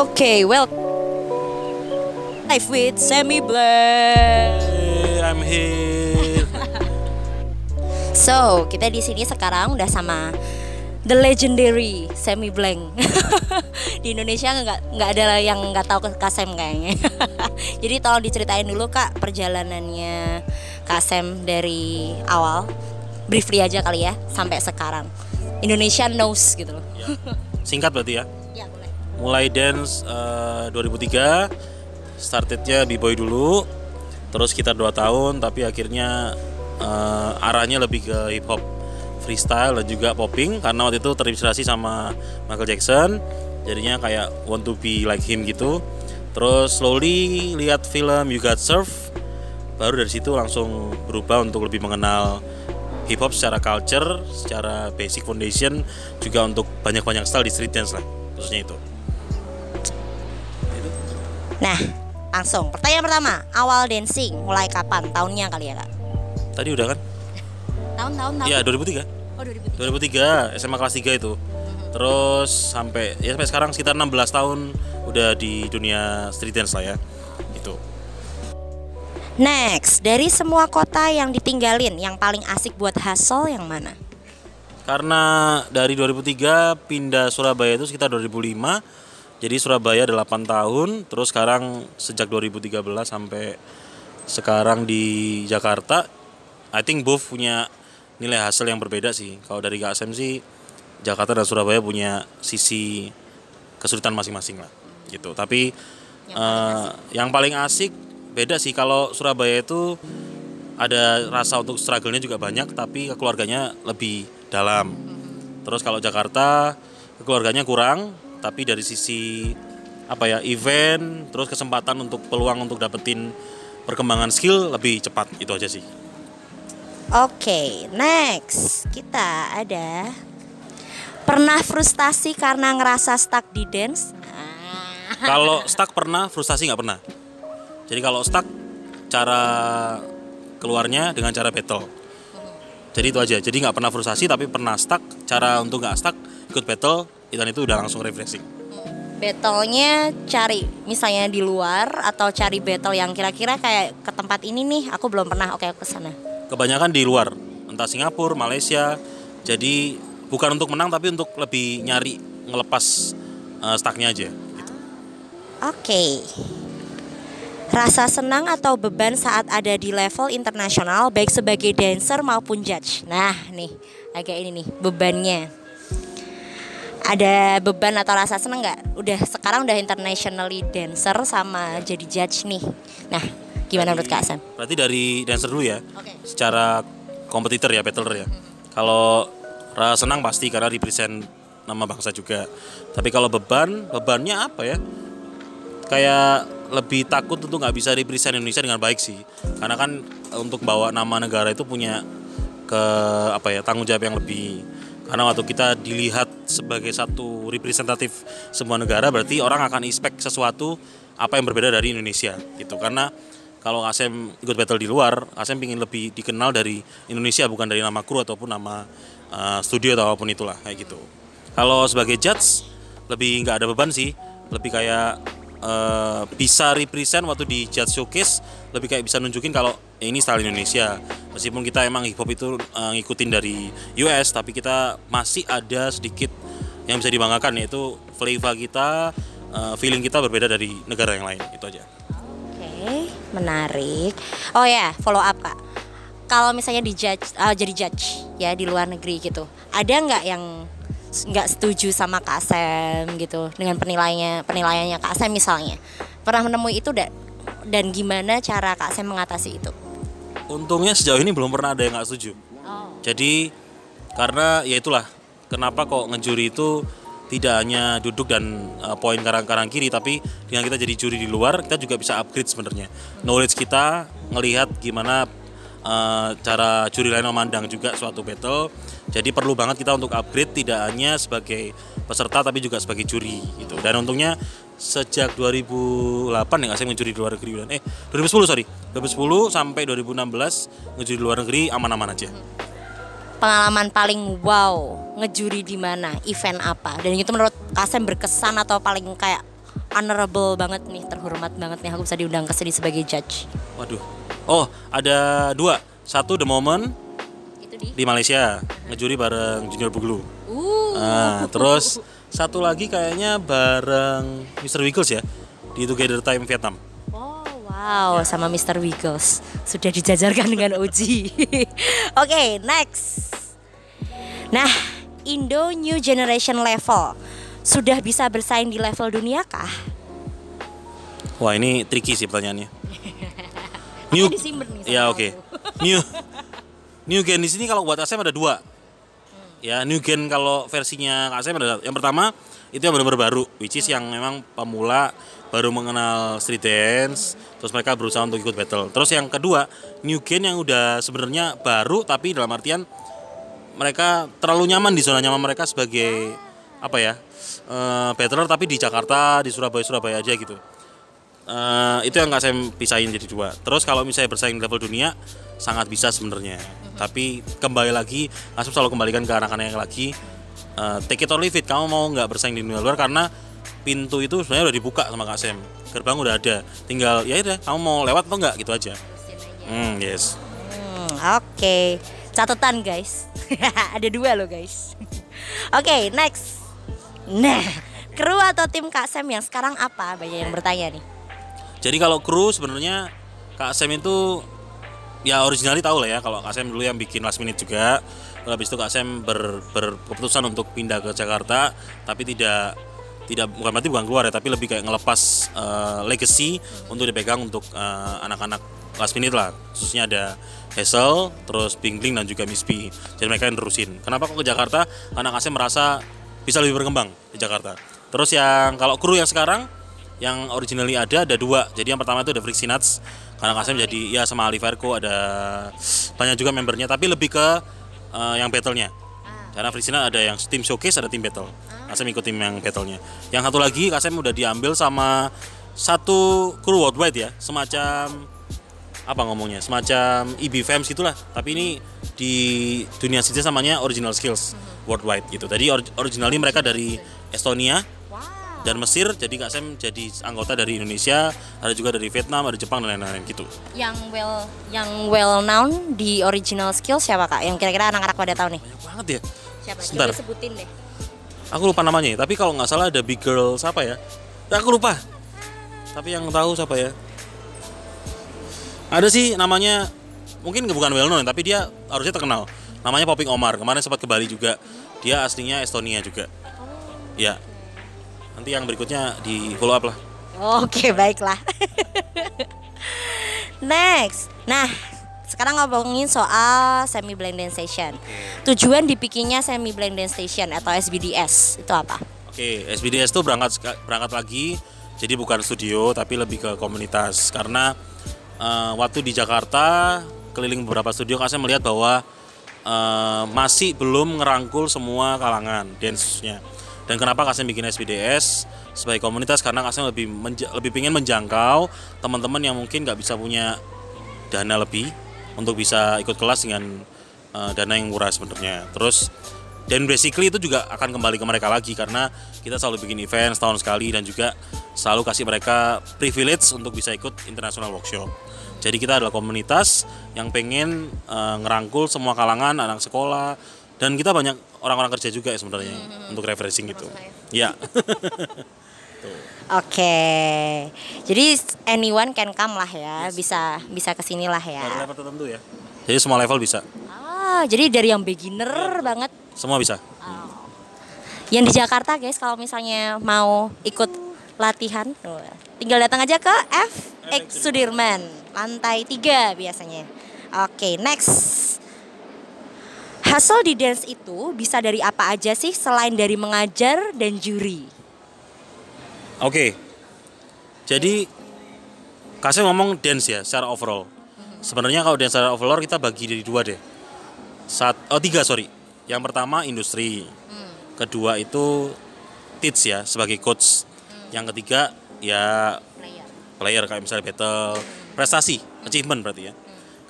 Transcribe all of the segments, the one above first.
Oke, well Live with Semi Black. Hey, I'm here. So, kita di sini sekarang udah sama the legendary Semi Blank. di Indonesia nggak nggak ada yang nggak tahu Kasem kayaknya. Jadi tolong diceritain dulu Kak perjalanannya Kasem dari awal. Briefly aja kali ya sampai sekarang. Indonesia knows gitu loh. Ya. Singkat berarti ya. Mulai dance eh, 2003, startednya b-boy dulu, terus sekitar 2 tahun, tapi akhirnya eh, arahnya lebih ke hip hop freestyle dan juga popping karena waktu itu terinspirasi sama Michael Jackson, jadinya kayak want to be like him gitu. Terus slowly lihat film You Got Served, baru dari situ langsung berubah untuk lebih mengenal hip hop secara culture, secara basic foundation, juga untuk banyak-banyak style di street dance lah, khususnya itu. Nah, langsung pertanyaan pertama, awal dancing mulai kapan? Tahunnya kali ya, Kak? Tadi udah kan? Tahun-tahun tahun. Iya 2003. Oh, 2003. 2003 SMA kelas 3 itu. Terus sampai ya sampai sekarang sekitar 16 tahun udah di dunia street dance lah ya. Itu. Next, dari semua kota yang ditinggalin, yang paling asik buat hustle yang mana? Karena dari 2003 pindah Surabaya itu sekitar 2005. Jadi Surabaya 8 tahun, terus sekarang sejak 2013 sampai sekarang di Jakarta, I think both punya nilai hasil yang berbeda sih. Kalau dari KSM sih Jakarta dan Surabaya punya sisi kesulitan masing-masing lah gitu. Tapi eh, yang paling asik beda sih kalau Surabaya itu ada rasa untuk struggle-nya juga banyak tapi keluarganya lebih dalam. Terus kalau Jakarta keluarganya kurang tapi dari sisi apa ya event terus kesempatan untuk peluang untuk dapetin perkembangan skill lebih cepat itu aja sih. Oke, next kita ada pernah frustasi karena ngerasa stuck di dance? Kalau stuck pernah, frustasi nggak pernah. Jadi kalau stuck, cara keluarnya dengan cara battle. Jadi itu aja. Jadi nggak pernah frustasi tapi pernah stuck. Cara untuk nggak stuck ikut battle, dan itu udah langsung refreshing. Battle-nya cari misalnya di luar atau cari battle yang kira-kira kayak ke tempat ini nih, aku belum pernah. Oke, aku ke sana. Kebanyakan di luar, entah Singapura, Malaysia. Jadi bukan untuk menang tapi untuk lebih nyari ngelepas eh, stucknya aja. Gitu. Oke. Rasa senang atau beban saat ada di level internasional baik sebagai dancer maupun judge. Nah, nih agak ini nih bebannya. Ada beban atau rasa senang nggak? Udah sekarang udah internationally dancer sama jadi judge nih. Nah, gimana menurut Kak Asam? Berarti dari dancer dulu ya. Oke. secara kompetitor ya battler ya. Kalau rasa senang pasti karena represent nama bangsa juga. Tapi kalau beban, bebannya apa ya? Kayak lebih takut untuk nggak bisa represent Indonesia dengan baik sih. Karena kan untuk bawa nama negara itu punya ke apa ya tanggung jawab yang lebih. Karena waktu kita dilihat sebagai satu representatif semua negara, berarti orang akan expect sesuatu apa yang berbeda dari Indonesia gitu. Karena kalau Asem ikut battle di luar, Asem ingin lebih dikenal dari Indonesia bukan dari nama kru ataupun nama uh, studio atau apa pun itulah kayak gitu. Kalau sebagai judge lebih nggak ada beban sih, lebih kayak uh, bisa represent waktu di judge showcase, lebih kayak bisa nunjukin kalau eh, ini style Indonesia. Meskipun kita emang hip hop itu uh, ngikutin dari US, tapi kita masih ada sedikit yang bisa dibanggakan yaitu flavor kita, uh, feeling kita berbeda dari negara yang lain. Itu aja. Oke, menarik. Oh ya, follow up kak. Kalau misalnya di judge, ah, jadi judge ya di luar negeri gitu, ada nggak yang nggak setuju sama Kak Asem gitu dengan penilaiannya penilaiannya Kak Asem misalnya pernah menemui itu dan dan gimana cara Kak Asem mengatasi itu? Untungnya sejauh ini belum pernah ada yang nggak setuju. Oh. Jadi karena ya itulah kenapa kok ngejuri itu tidak hanya duduk dan uh, poin karang-karang kiri tapi dengan kita jadi juri di luar kita juga bisa upgrade sebenarnya knowledge kita ngelihat gimana uh, cara juri lain memandang juga suatu battle. Jadi perlu banget kita untuk upgrade tidak hanya sebagai peserta tapi juga sebagai juri gitu. Dan untungnya sejak 2008 ya saya ngejuri di luar negeri eh 2010 sorry. 2010 sampai 2016 ngejuri di luar negeri aman-aman aja. Pengalaman paling wow ngejuri di mana, event apa, dan itu menurut Kak Asem berkesan atau paling kayak honorable banget nih, terhormat banget nih aku bisa diundang ke sini sebagai judge. Waduh. Oh, ada dua. Satu The Moment Itu di. di Malaysia ngejuri bareng Junior Buglu. Uh. Nah, terus satu lagi kayaknya bareng Mr. Wiggles ya di Together Time Vietnam. Oh, wow, sama Mr. Wiggles sudah dijajarkan dengan Oji. Oke, next. Nah, Indo New Generation Level sudah bisa bersaing di level dunia kah? Wah, ini tricky sih pertanyaannya. New Ya, oke. New New Gen di sini kalau buat ASM ada dua. Ya, New Gen kalau versinya ASM ada yang pertama itu yang benar-benar baru, which is yang memang pemula baru mengenal street dance, terus mereka berusaha untuk ikut battle. Terus yang kedua, New Gen yang udah sebenarnya baru tapi dalam artian mereka terlalu nyaman di zona nyaman mereka sebagai apa ya? battler tapi di Jakarta, di Surabaya Surabaya aja gitu. Eh, itu yang nggak saya pisahin jadi dua. Terus kalau misalnya bersaing level dunia sangat bisa sebenarnya. Tapi kembali lagi, Asep selalu kembalikan ke anak-anak yang lagi eh, take it or leave it. Kamu mau nggak bersaing di dunia luar karena pintu itu sebenarnya udah dibuka sama Kak Sem. Gerbang udah ada. Tinggal ya udah, kamu mau lewat atau enggak gitu aja. Hmm, yes. Hmm, Oke, catatan guys. Ada dua loh guys. Oke, next. Nah, kru atau tim Kak Sam yang sekarang apa? Banyak yang bertanya nih. Jadi kalau kru sebenarnya Kak Sem itu ya originally tahu lah ya kalau Kak Sem dulu yang bikin last minute juga. Habis itu Kak Sem ber, berkeputusan untuk pindah ke Jakarta tapi tidak tidak bukan berarti bukan keluar ya tapi lebih kayak ngelepas eh, legacy untuk dipegang untuk eh, anak-anak last minute lah khususnya ada Hazel terus Bing Bling dan juga Miss B jadi mereka yang terusin kenapa kok ke Jakarta karena Kak Sem merasa bisa lebih berkembang di Jakarta. Terus yang kalau kru yang sekarang yang originally ada ada dua. Jadi yang pertama itu ada Frixie Nuts karena Kasem jadi ya sama Ali Verco ada banyak juga membernya. Tapi lebih ke eh, yang battlenya. Karena Frixie Nuts ada yang tim showcase ada tim battle. Kasem ikut tim yang battlenya. Yang satu lagi Kasem udah diambil sama satu kru worldwide ya semacam apa ngomongnya semacam EB Fams gitulah tapi ini di dunia sini namanya original skills worldwide gitu tadi or- originally mereka dari Estonia dan Mesir jadi Kak Sam jadi anggota dari Indonesia ada juga dari Vietnam ada Jepang dan lain-lain gitu Yang well yang well known di original skill siapa Kak? Yang kira-kira anak-anak pada tahu nih. banyak banget ya Siapa? Sebentar. Coba sebutin deh. aku lupa namanya ya tapi kalau nggak salah ada Big Girl siapa ya Ya, aku lupa tapi yang tahu siapa ya ada sih namanya mungkin bukan well known tapi dia harusnya terkenal namanya Popping Omar kemarin sempat ke Bali juga dia aslinya Estonia juga ya nanti yang berikutnya di follow up lah Oke, baiklah. Next. Nah, sekarang ngomongin soal semi dance station. Tujuan dibikinnya semi dance station atau SBDS itu apa? Oke, SBDS tuh berangkat berangkat lagi, jadi bukan studio tapi lebih ke komunitas. Karena eh, waktu di Jakarta keliling beberapa studio, saya melihat bahwa eh, masih belum ngerangkul semua kalangan dance-nya. Dan kenapa Kasem bikin SBDS sebagai komunitas? Karena Kasem lebih lebih pengen menjangkau teman-teman yang mungkin nggak bisa punya dana lebih untuk bisa ikut kelas dengan eh, dana yang murah sebenarnya. Terus dan basically itu juga akan kembali ke mereka lagi karena kita selalu bikin event setahun sekali dan juga selalu kasih mereka privilege untuk bisa ikut international workshop. Jadi kita adalah komunitas yang pengen eh, ngerangkul semua kalangan anak sekolah dan kita banyak orang-orang kerja juga ya sebenarnya untuk refreshing gitu. Ya. Oke. Jadi anyone can come lah ya, bisa bisa ke sini lah ya. Level tertentu ya. Jadi semua level bisa. Jadi dari yang beginner banget Semua bisa. yang di Jakarta guys kalau misalnya mau ikut latihan tinggal datang aja ke FX Sudirman lantai 3 biasanya oke next hasil di dance itu bisa dari apa aja sih selain dari mengajar dan juri Oke. Jadi kasih ngomong dance ya secara overall. Sebenarnya kalau dance secara overall kita bagi jadi dua deh. Sat, oh tiga sorry. Yang pertama industri. Kedua itu teach ya sebagai coach. Yang ketiga ya player kayak misalnya battle, prestasi, achievement berarti ya.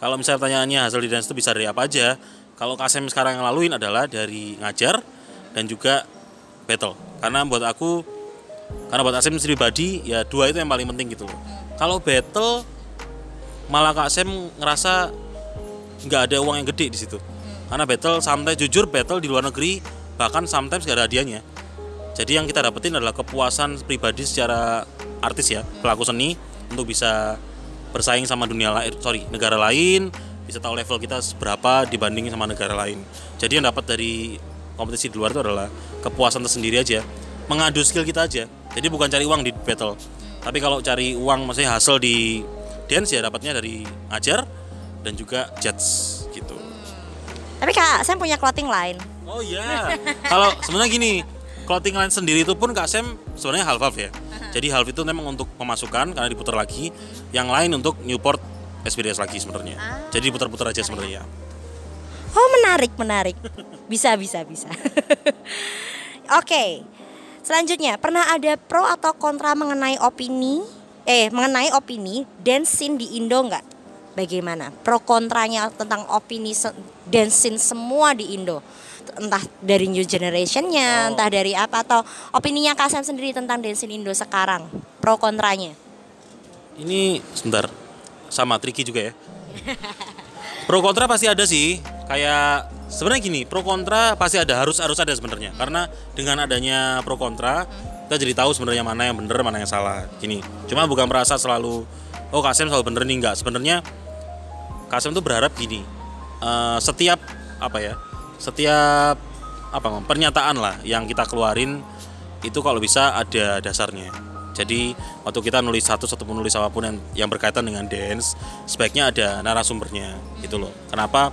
Kalau misalnya pertanyaannya hasil di dance itu bisa dari apa aja? Kalau KSM sekarang yang laluin adalah dari ngajar dan juga battle. Karena buat aku karena buat Asem pribadi ya dua itu yang paling penting gitu loh kalau battle malah Kak Asem ngerasa nggak ada uang yang gede di situ karena battle sometimes jujur battle di luar negeri bahkan sometimes gak ada hadiahnya. Jadi yang kita dapetin adalah kepuasan pribadi secara artis ya pelaku seni untuk bisa bersaing sama dunia lain sorry negara lain bisa tahu level kita seberapa dibandingin sama negara lain. Jadi yang dapat dari kompetisi di luar itu adalah kepuasan tersendiri aja. Mengadu skill kita aja. Jadi bukan cari uang di battle. Tapi kalau cari uang maksudnya hasil di dance ya dapatnya dari ngajar dan juga judge Tapi Kak Sam punya clothing line. Oh iya. Kalau sebenarnya gini, clothing line sendiri itu pun Kak Sam sebenarnya half half ya. Jadi half itu memang untuk pemasukan karena diputar lagi, yang lain untuk Newport SPDS lagi sebenarnya. Jadi diputar-putar aja sebenarnya. Oh menarik, menarik. Bisa, bisa, bisa. Oke, selanjutnya pernah ada pro atau kontra mengenai opini, eh mengenai opini dance scene di Indo nggak? Bagaimana? Pro kontranya tentang opini scene semua di Indo, entah dari new generationnya, Oh. entah dari apa atau opininya Kasem sendiri tentang dance scene Indo sekarang, pro kontranya. Ini sebentar sama tricky juga ya. Pro kontra pasti ada sih. Kayak sebenarnya gini, pro kontra pasti ada, harus harus ada sebenarnya. Karena dengan adanya pro kontra, kita jadi tahu sebenarnya mana yang benar, mana yang salah. Gini. Cuma bukan merasa selalu oh Kasem selalu bener nih enggak. Sebenarnya Kasem tuh berharap gini. eh, setiap apa ya? Setiap apa pernyataan lah yang kita keluarin itu kalau bisa ada dasarnya. Jadi waktu kita nulis satu ataupun nulis apa pun yang yang berkaitan dengan dance, sebaiknya ada narasumbernya gitu loh. Kenapa?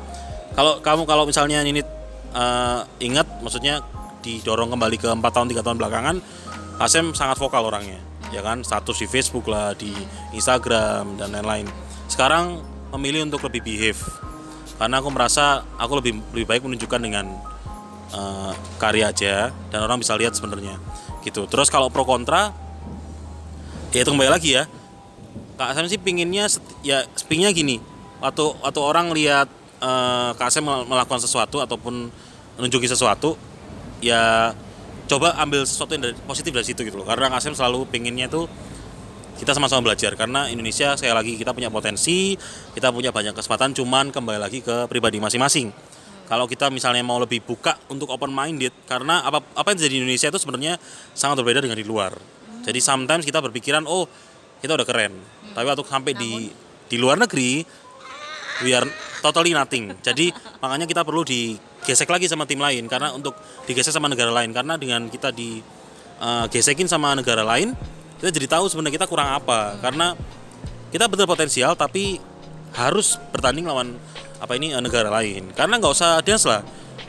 Kalau kamu kalau misalnya ini eh, ingat, maksudnya didorong kembali ke empat tahun tiga tahun belakangan, Asem sangat vokal orangnya, ya kan? Status di Facebook lah, di Instagram dan lain-lain. Sekarang memilih untuk lebih behave, karena aku merasa aku lebih lebih baik menunjukkan dengan eh, karya aja dan orang bisa lihat sebenarnya gitu. Terus kalau pro kontra ya itu kembali lagi ya Kak Asem sih pinginnya ya pinginnya gini waktu waktu orang lihat eh, Kak mel- melakukan sesuatu ataupun menunjuki sesuatu ya coba ambil sesuatu yang dari, positif dari situ gitu loh. Karena Kak Asem selalu pinginnya tuh kita sama-sama belajar. Karena Indonesia sekali lagi kita punya potensi kita punya banyak kesempatan cuman kembali lagi ke pribadi masing-masing. Kalau kita misalnya mau lebih buka untuk open minded karena apa apa yang terjadi di Indonesia itu sebenarnya sangat berbeda dengan di luar. Jadi sometimes kita berpikiran oh kita udah keren. Tapi waktu sampai di di luar negeri we are totally nothing. Jadi makanya kita perlu digesek lagi sama tim lain karena untuk digesek sama negara lain karena dengan kita di eh, gesekin sama negara lain kita jadi tahu sebenarnya kita kurang apa. Karena kita betul potensial tapi harus bertanding lawan apa ini eh, negara lain. Karena nggak usah dance lah.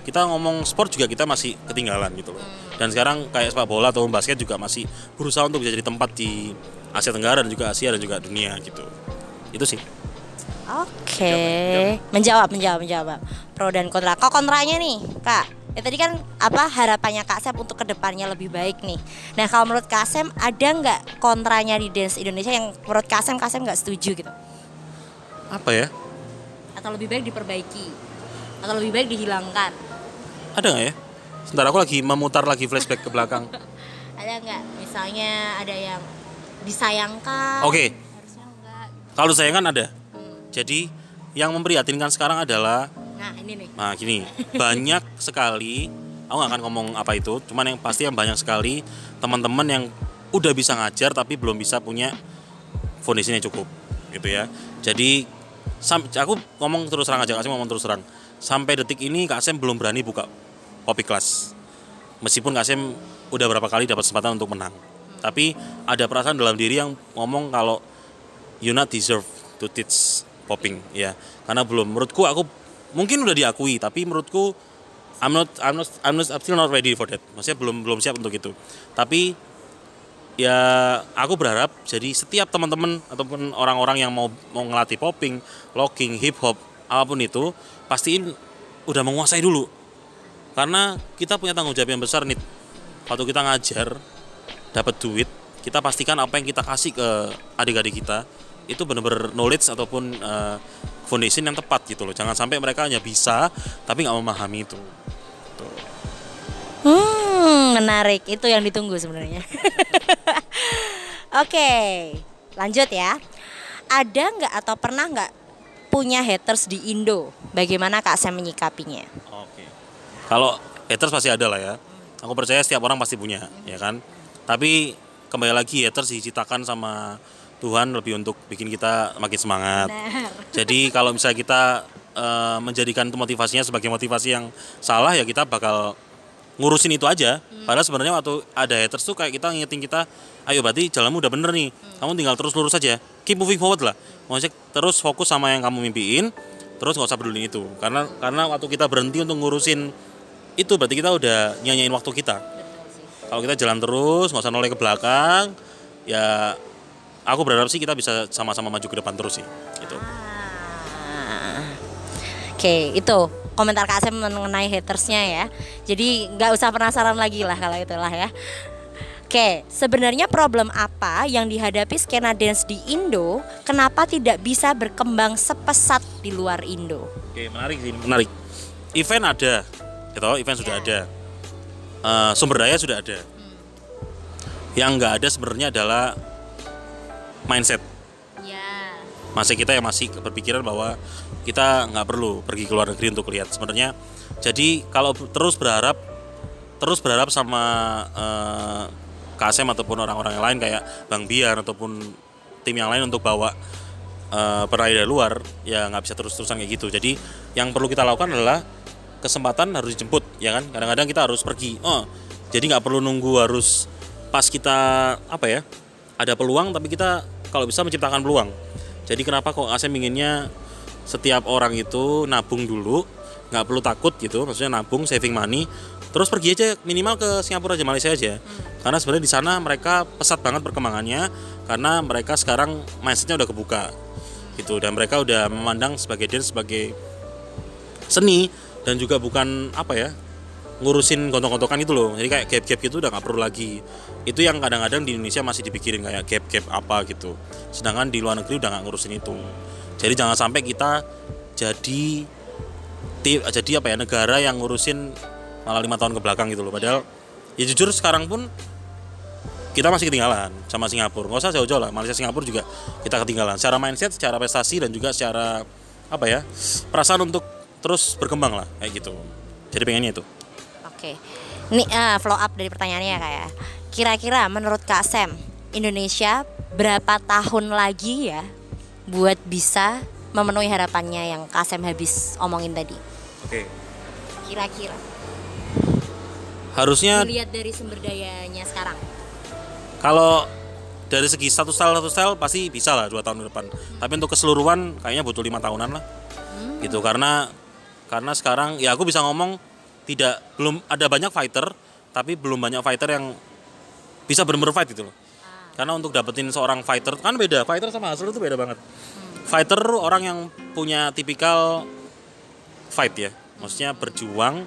Kita ngomong sport juga kita masih ketinggalan gitu loh. Dan sekarang kayak sepak bola atau basket juga masih berusaha untuk bisa jadi tempat di Asia Tenggara dan juga Asia dan juga dunia gitu. Itu sih Oke, menjawab, menjawab, menjawab. Pro dan kontra. Kok kontranya nih, Kak? Ya tadi kan apa harapannya Kak Sem untuk ke depannya lebih baik nih. Nah kalau menurut Kak Sem ada nggak kontranya di dance Indonesia yang menurut Kak Sem Kak Sem nggak setuju gitu? apa ya Atau lebih baik diperbaiki? Atau lebih baik dihilangkan? ada nggak ya sebentar aku lagi memutar lagi flashback ke belakang Ada nggak? Misalnya ada yang disayangkan? Oke. Harusnya enggak. kalau saya kan ada jadi yang memprihatinkan sekarang adalah Nah ini nih. Nah gini, banyak sekali, aku nggak akan ngomong apa itu, cuman yang pasti yang banyak sekali teman-teman yang udah bisa ngajar tapi belum bisa punya foundation yang cukup, gitu ya. Jadi sam- aku ngomong terus terang aja, Kak Sem ngomong terus terang. Sampai detik ini Kak Sem belum berani buka kopi kelas. Meskipun Kak Sem udah berapa kali dapat kesempatan untuk menang. Tapi ada perasaan dalam diri yang ngomong kalau you not deserve to teach popping ya. Karena belum. Menurutku aku mungkin udah diakui tapi menurutku I'm not I'm not I'm, not, I'm still not ready for that. Maksudnya belum belum siap untuk itu. Tapi ya aku berharap jadi setiap teman-teman ataupun orang-orang yang mau mau ngelatih popping locking hip hop apa pun itu pastiin udah menguasai dulu. Karena kita punya tanggung jawab yang besar nih. Waktu kita ngajar dapat duit kita pastikan apa yang kita kasih ke adik-adik kita itu benar-benar knowledge ataupun eh, foundation yang tepat gitu loh jangan sampai mereka hanya bisa tapi nggak memahami itu Hmm, Hmm, menarik. Itu yang ditunggu sebenarnya. Oke, lanjut ya. Ada nggak atau pernah nggak punya haters di Indo? Bagaimana Kak Sam menyikapinya? Oke. Kalau haters pasti ada lah ya. Aku percaya setiap orang pasti punya, ya kan. Tapi kembali lagi haters diciptakan sama Tuhan lebih untuk bikin kita makin semangat. Benar. Jadi kalau misalnya kita eh, menjadikan itu motivasinya sebagai motivasi yang salah ya kita bakal ngurusin itu aja. Padahal sebenarnya waktu ada haters tuh kayak kita ngingetin kita, ayo berarti jalanmu udah bener nih. Kamu tinggal terus lurus aja. Keep moving forward lah. Maksudnya terus fokus sama yang kamu mimpiin, terus nggak usah peduli itu. Karena karena waktu kita berhenti untuk ngurusin itu berarti kita udah nyanyain waktu kita. Kalau kita jalan terus, nggak usah noleh ke belakang, ya aku berharap sih kita bisa sama-sama maju ke depan terus sih. Gitu. Ah. Oke, itu komentar Kak Asep mengenai hatersnya ya. Jadi nggak usah penasaran lagi lah kalau itulah ya. Oke, sebenarnya problem apa yang dihadapi skena dance di Indo? Kenapa tidak bisa berkembang sepesat di luar Indo? Oke, menarik sih, menarik. Event ada, gitu, event sudah Ya. ada. Eh, sumber daya sudah ada. Yang nggak ada sebenarnya adalah mindset. Ya. Masih kita yang masih berpikiran bahwa kita nggak perlu pergi ke luar negeri untuk lihat. Sebenarnya, jadi kalau terus berharap, terus berharap sama eh, KSM ataupun orang-orang yang lain kayak Bang Bian ataupun tim yang lain untuk bawa eh, peraih dari luar, ya nggak bisa terus-terusan kayak gitu. Jadi yang perlu kita lakukan adalah kesempatan harus dijemput, ya kan? Kadang-kadang kita harus pergi. Oh, jadi nggak perlu nunggu harus pas kita apa ya? Ada peluang tapi kita kalau bisa menciptakan peluang. Jadi kenapa kok ASEM inginnya setiap orang itu nabung dulu, nggak perlu takut gitu, maksudnya nabung saving money, terus pergi aja minimal ke Singapura aja Malaysia aja. Karena sebenarnya di sana mereka pesat banget perkembangannya karena mereka sekarang mindsetnya udah kebuka gitu dan mereka udah memandang sebagai dance sebagai seni dan juga bukan apa ya ngurusin gontok-gontokan itu loh. Jadi kayak gap-gap gitu udah nggak perlu lagi. Itu yang kadang-kadang di Indonesia masih dipikirin kayak gap-gap apa gitu. Sedangkan di luar negeri udah nggak ngurusin itu. Jadi jangan sampai kita jadi jadi apa ya negara yang ngurusin malah lima tahun ke belakang gitu loh. Padahal ya jujur sekarang pun kita masih ketinggalan sama Singapura. Nggak usah jauh-jauh lah Malaysia Singapura juga kita ketinggalan. Secara mindset secara prestasi dan juga secara apa ya perasaan untuk terus berkembang lah kayak gitu. Jadi pengennya itu Oke. Ini eh, follow up dari pertanyaannya ya Kak ya. Kira-kira menurut Kak Sam, Indonesia berapa tahun lagi ya buat bisa memenuhi harapannya yang Kak Sam habis omongin tadi? oke Kira-kira harusnya dilihat dari sumber dayanya sekarang. kalau dari segi satu style satu style pasti bisa lah dua tahun ke depan tapi untuk keseluruhan kayaknya butuh lima tahunan lah gitu karena karena sekarang ya aku bisa ngomong tidak belum ada banyak fighter tapi belum banyak fighter yang bisa benar-benar fight gitu loh. Karena untuk dapetin seorang fighter kan beda fighter sama hustler itu beda banget. Fighter orang yang punya tipikal fight ya. Maksudnya berjuang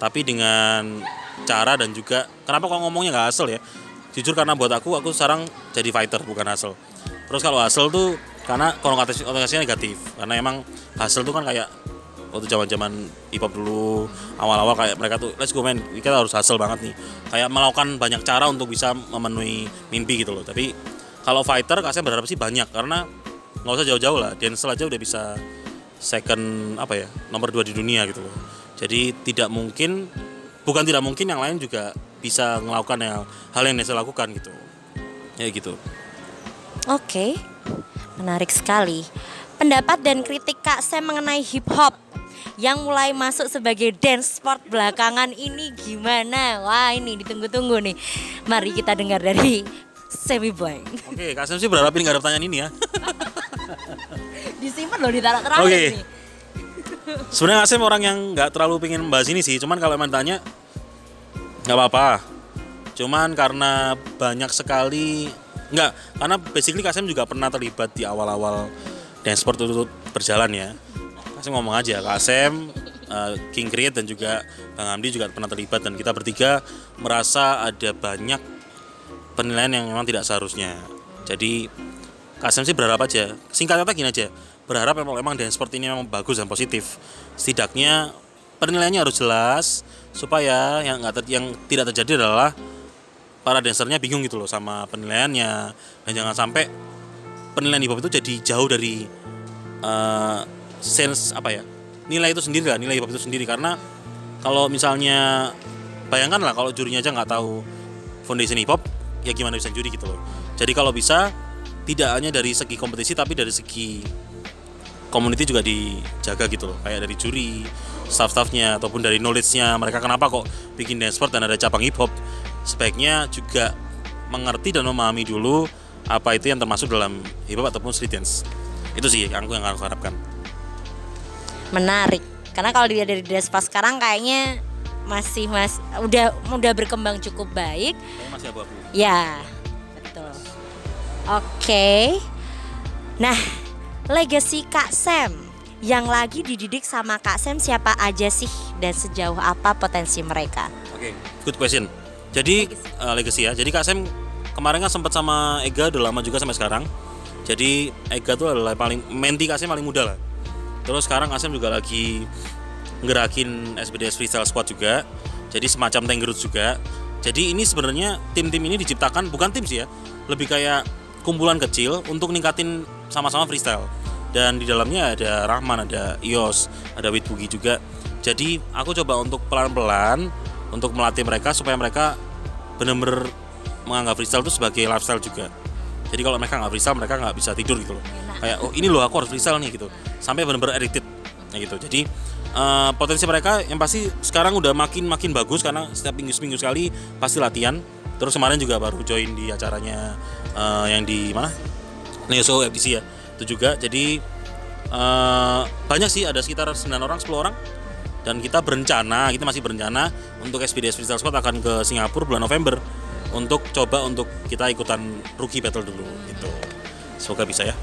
tapi dengan cara dan juga kenapa kok ngomongnya nggak hasil ya? Jujur karena buat aku aku sekarang jadi fighter bukan hasil terus kalau hasil tuh karena konotasi konotasinya negatif. Karena emang hasil tuh kan kayak waktu zaman zaman hip hop dulu awal-awal kayak mereka tuh let's go man. Kita harus hasil banget nih. Kayak melakukan banyak cara untuk bisa memenuhi mimpi gitu loh. Tapi kalau fighter kasih berharap sih banyak. Karena nggak usah jauh-jauh lah. Denzel aja udah bisa second apa ya nomor dua di dunia gitu loh. Jadi tidak mungkin bukan tidak mungkin yang lain juga bisa melakukan hal, hal yang Denzel lakukan gitu. Ya gitu. Oke, menarik sekali. Pendapat dan kritik Kak Sam mengenai hip hop yang mulai masuk sebagai dance sport belakangan ini gimana? Wah ini ditunggu-tunggu nih. Mari kita dengar dari Semi Blank. oke Kak Sam sih berharap ini nggak ada pertanyaan ini ya Disimpan loh ditaruh terakhir Oke. nih. sebenarnya Kak Sam orang yang nggak terlalu pengen membahas ini sih cuman kalau emang tanya nggak apa-apa cuman karena banyak sekali nggak karena basically Kak Sam juga pernah terlibat di awal-awal dance sport itu berjalan ya Sam ngomong aja Kak Sam eh, King Create dan juga Bang Hamdi juga pernah terlibat dan kita bertiga merasa ada banyak penilaian yang memang tidak seharusnya. Jadi Kak Sam sih berharap aja. Singkat kata gini aja berharap memang memang dance sport ini memang bagus dan positif. Setidaknya penilaiannya harus jelas supaya yang nggak yang tidak terjadi adalah para dancernya bingung gitu loh sama penilaiannya. Dan jangan sampai penilaian hip hop itu jadi jauh dari eh, sense apa ya nilai itu sendiri lah nilai hop itu sendiri. Karena kalau misalnya bayangkan lah kalau jurinya aja nggak tahu foundation hip hop ya gimana bisa juri gitu loh. Jadi kalau bisa tidak hanya dari segi kompetisi tapi dari segi community juga dijaga gitu loh. Kayak dari juri staff-staffnya ataupun dari knowledge-nya mereka kenapa kok bikin dance sport dan ada cabang hip hop. Sebaiknya juga mengerti dan memahami dulu apa itu yang termasuk dalam hip hop ataupun street dance. Itu sih yang aku yang aku harapkan Menarik. Karena kalau dilihat dari Despa sekarang kayaknya masih mas udah udah berkembang cukup baik. masih abu-abu Ya, betul. Oke. Nah, legacy Kak Sam yang lagi dididik sama Kak Sam siapa aja sih dan sejauh apa potensi mereka? Oke, good question. Jadi eh, legacy ya. Jadi Kak Sam kemarin kan sempat sama Ega udah lama juga sampai sekarang. Jadi Ega tuh adalah paling menti Kak Sam paling muda lah. Terus sekarang Kak Sam juga lagi ngerakin SBDS Freestyle Squad juga. Jadi semacam Tenggerut juga. Jadi ini sebenarnya tim-tim ini diciptakan bukan tim sih ya, lebih kayak kumpulan kecil untuk ningkatin sama-sama freestyle. Dan di dalamnya ada Rahman, ada Ios, ada Wit Bugi juga. Jadi aku coba untuk pelan-pelan untuk melatih mereka supaya mereka benar-benar menganggap freestyle itu sebagai lifestyle juga. Jadi kalau mereka nggak freestyle mereka nggak bisa tidur gitu loh. Kayak oh ini loh aku harus freestyle nih gitu. Sampai benar-benar addicted nah, gitu. Jadi eh, potensi mereka yang pasti sekarang udah makin makin bagus karena setiap minggu seminggu sekali pasti latihan. Terus kemarin juga baru join di acaranya eh, yang di mana? Neoso FTC ya. Itu juga. Jadi eh, banyak sih ada sekitar 9 orang 10 orang dan kita berencana kita masih berencana untuk SPDS Freestyle Squad akan ke Singapura bulan November untuk coba untuk kita ikutan rookie battle dulu gitu semoga bisa ya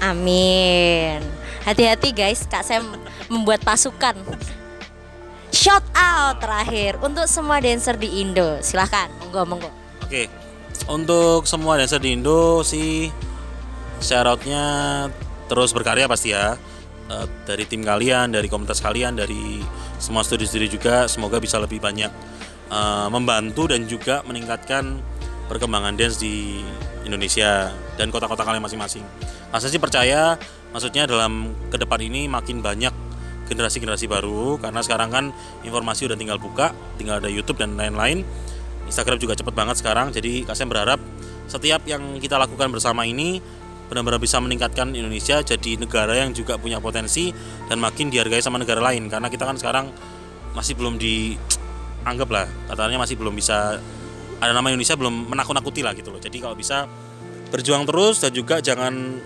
Amin. Hati-hati guys, Kak Sam membuat pasukan. Shout out terakhir untuk semua dancer di Indo. Silahkan, monggo monggo. oke untuk semua dancer di Indo sih shoutoutnya terus berkarya pasti ya Eh, dari tim kalian dari komunitas kalian dari semua studi-studi juga semoga bisa lebih banyak eh, membantu dan juga meningkatkan perkembangan dance di Indonesia dan kota-kota kalian masing-masing. Masa sih percaya, maksudnya dalam ke depan ini makin banyak generasi-generasi baru karena sekarang kan informasi udah tinggal buka, tinggal ada YouTube dan lain-lain. Instagram juga cepet banget sekarang, jadi Kak Sam berharap setiap yang kita lakukan bersama ini benar-benar bisa meningkatkan Indonesia jadi negara yang juga punya potensi dan makin dihargai sama negara lain karena kita kan sekarang masih belum dianggap lah katanya masih belum bisa ada nama Indonesia belum menakut-nakuti lah gitu loh. Jadi kalau bisa berjuang terus dan juga jangan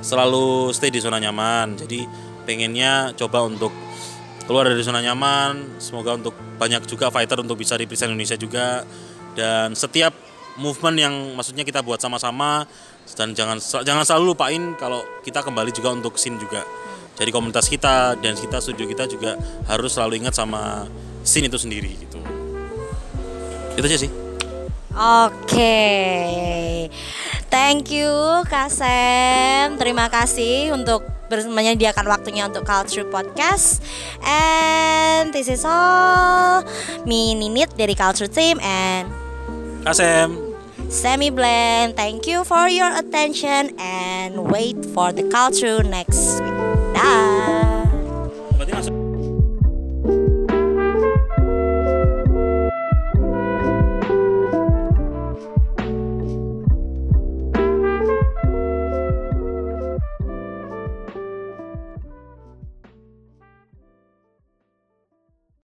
selalu stay di zona nyaman. Jadi pengennya coba untuk keluar dari zona nyaman. Semoga untuk banyak juga fighter untuk bisa represent Indonesia juga. Dan setiap movement yang maksudnya kita buat sama-sama dan jangan jangan selalu lupain kalau kita kembali juga untuk scene juga. Jadi komunitas kita dan kita studio kita juga harus selalu ingat sama scene itu sendiri gitu. Itu aja sih Oke. Thank you Kak Sam. Terima kasih untuk menyediakan waktunya untuk Culture Podcast. And this is all. Me Ninit dari Culture Team and Kasem Semi Blend. Thank you for your attention and wait for the culture next week.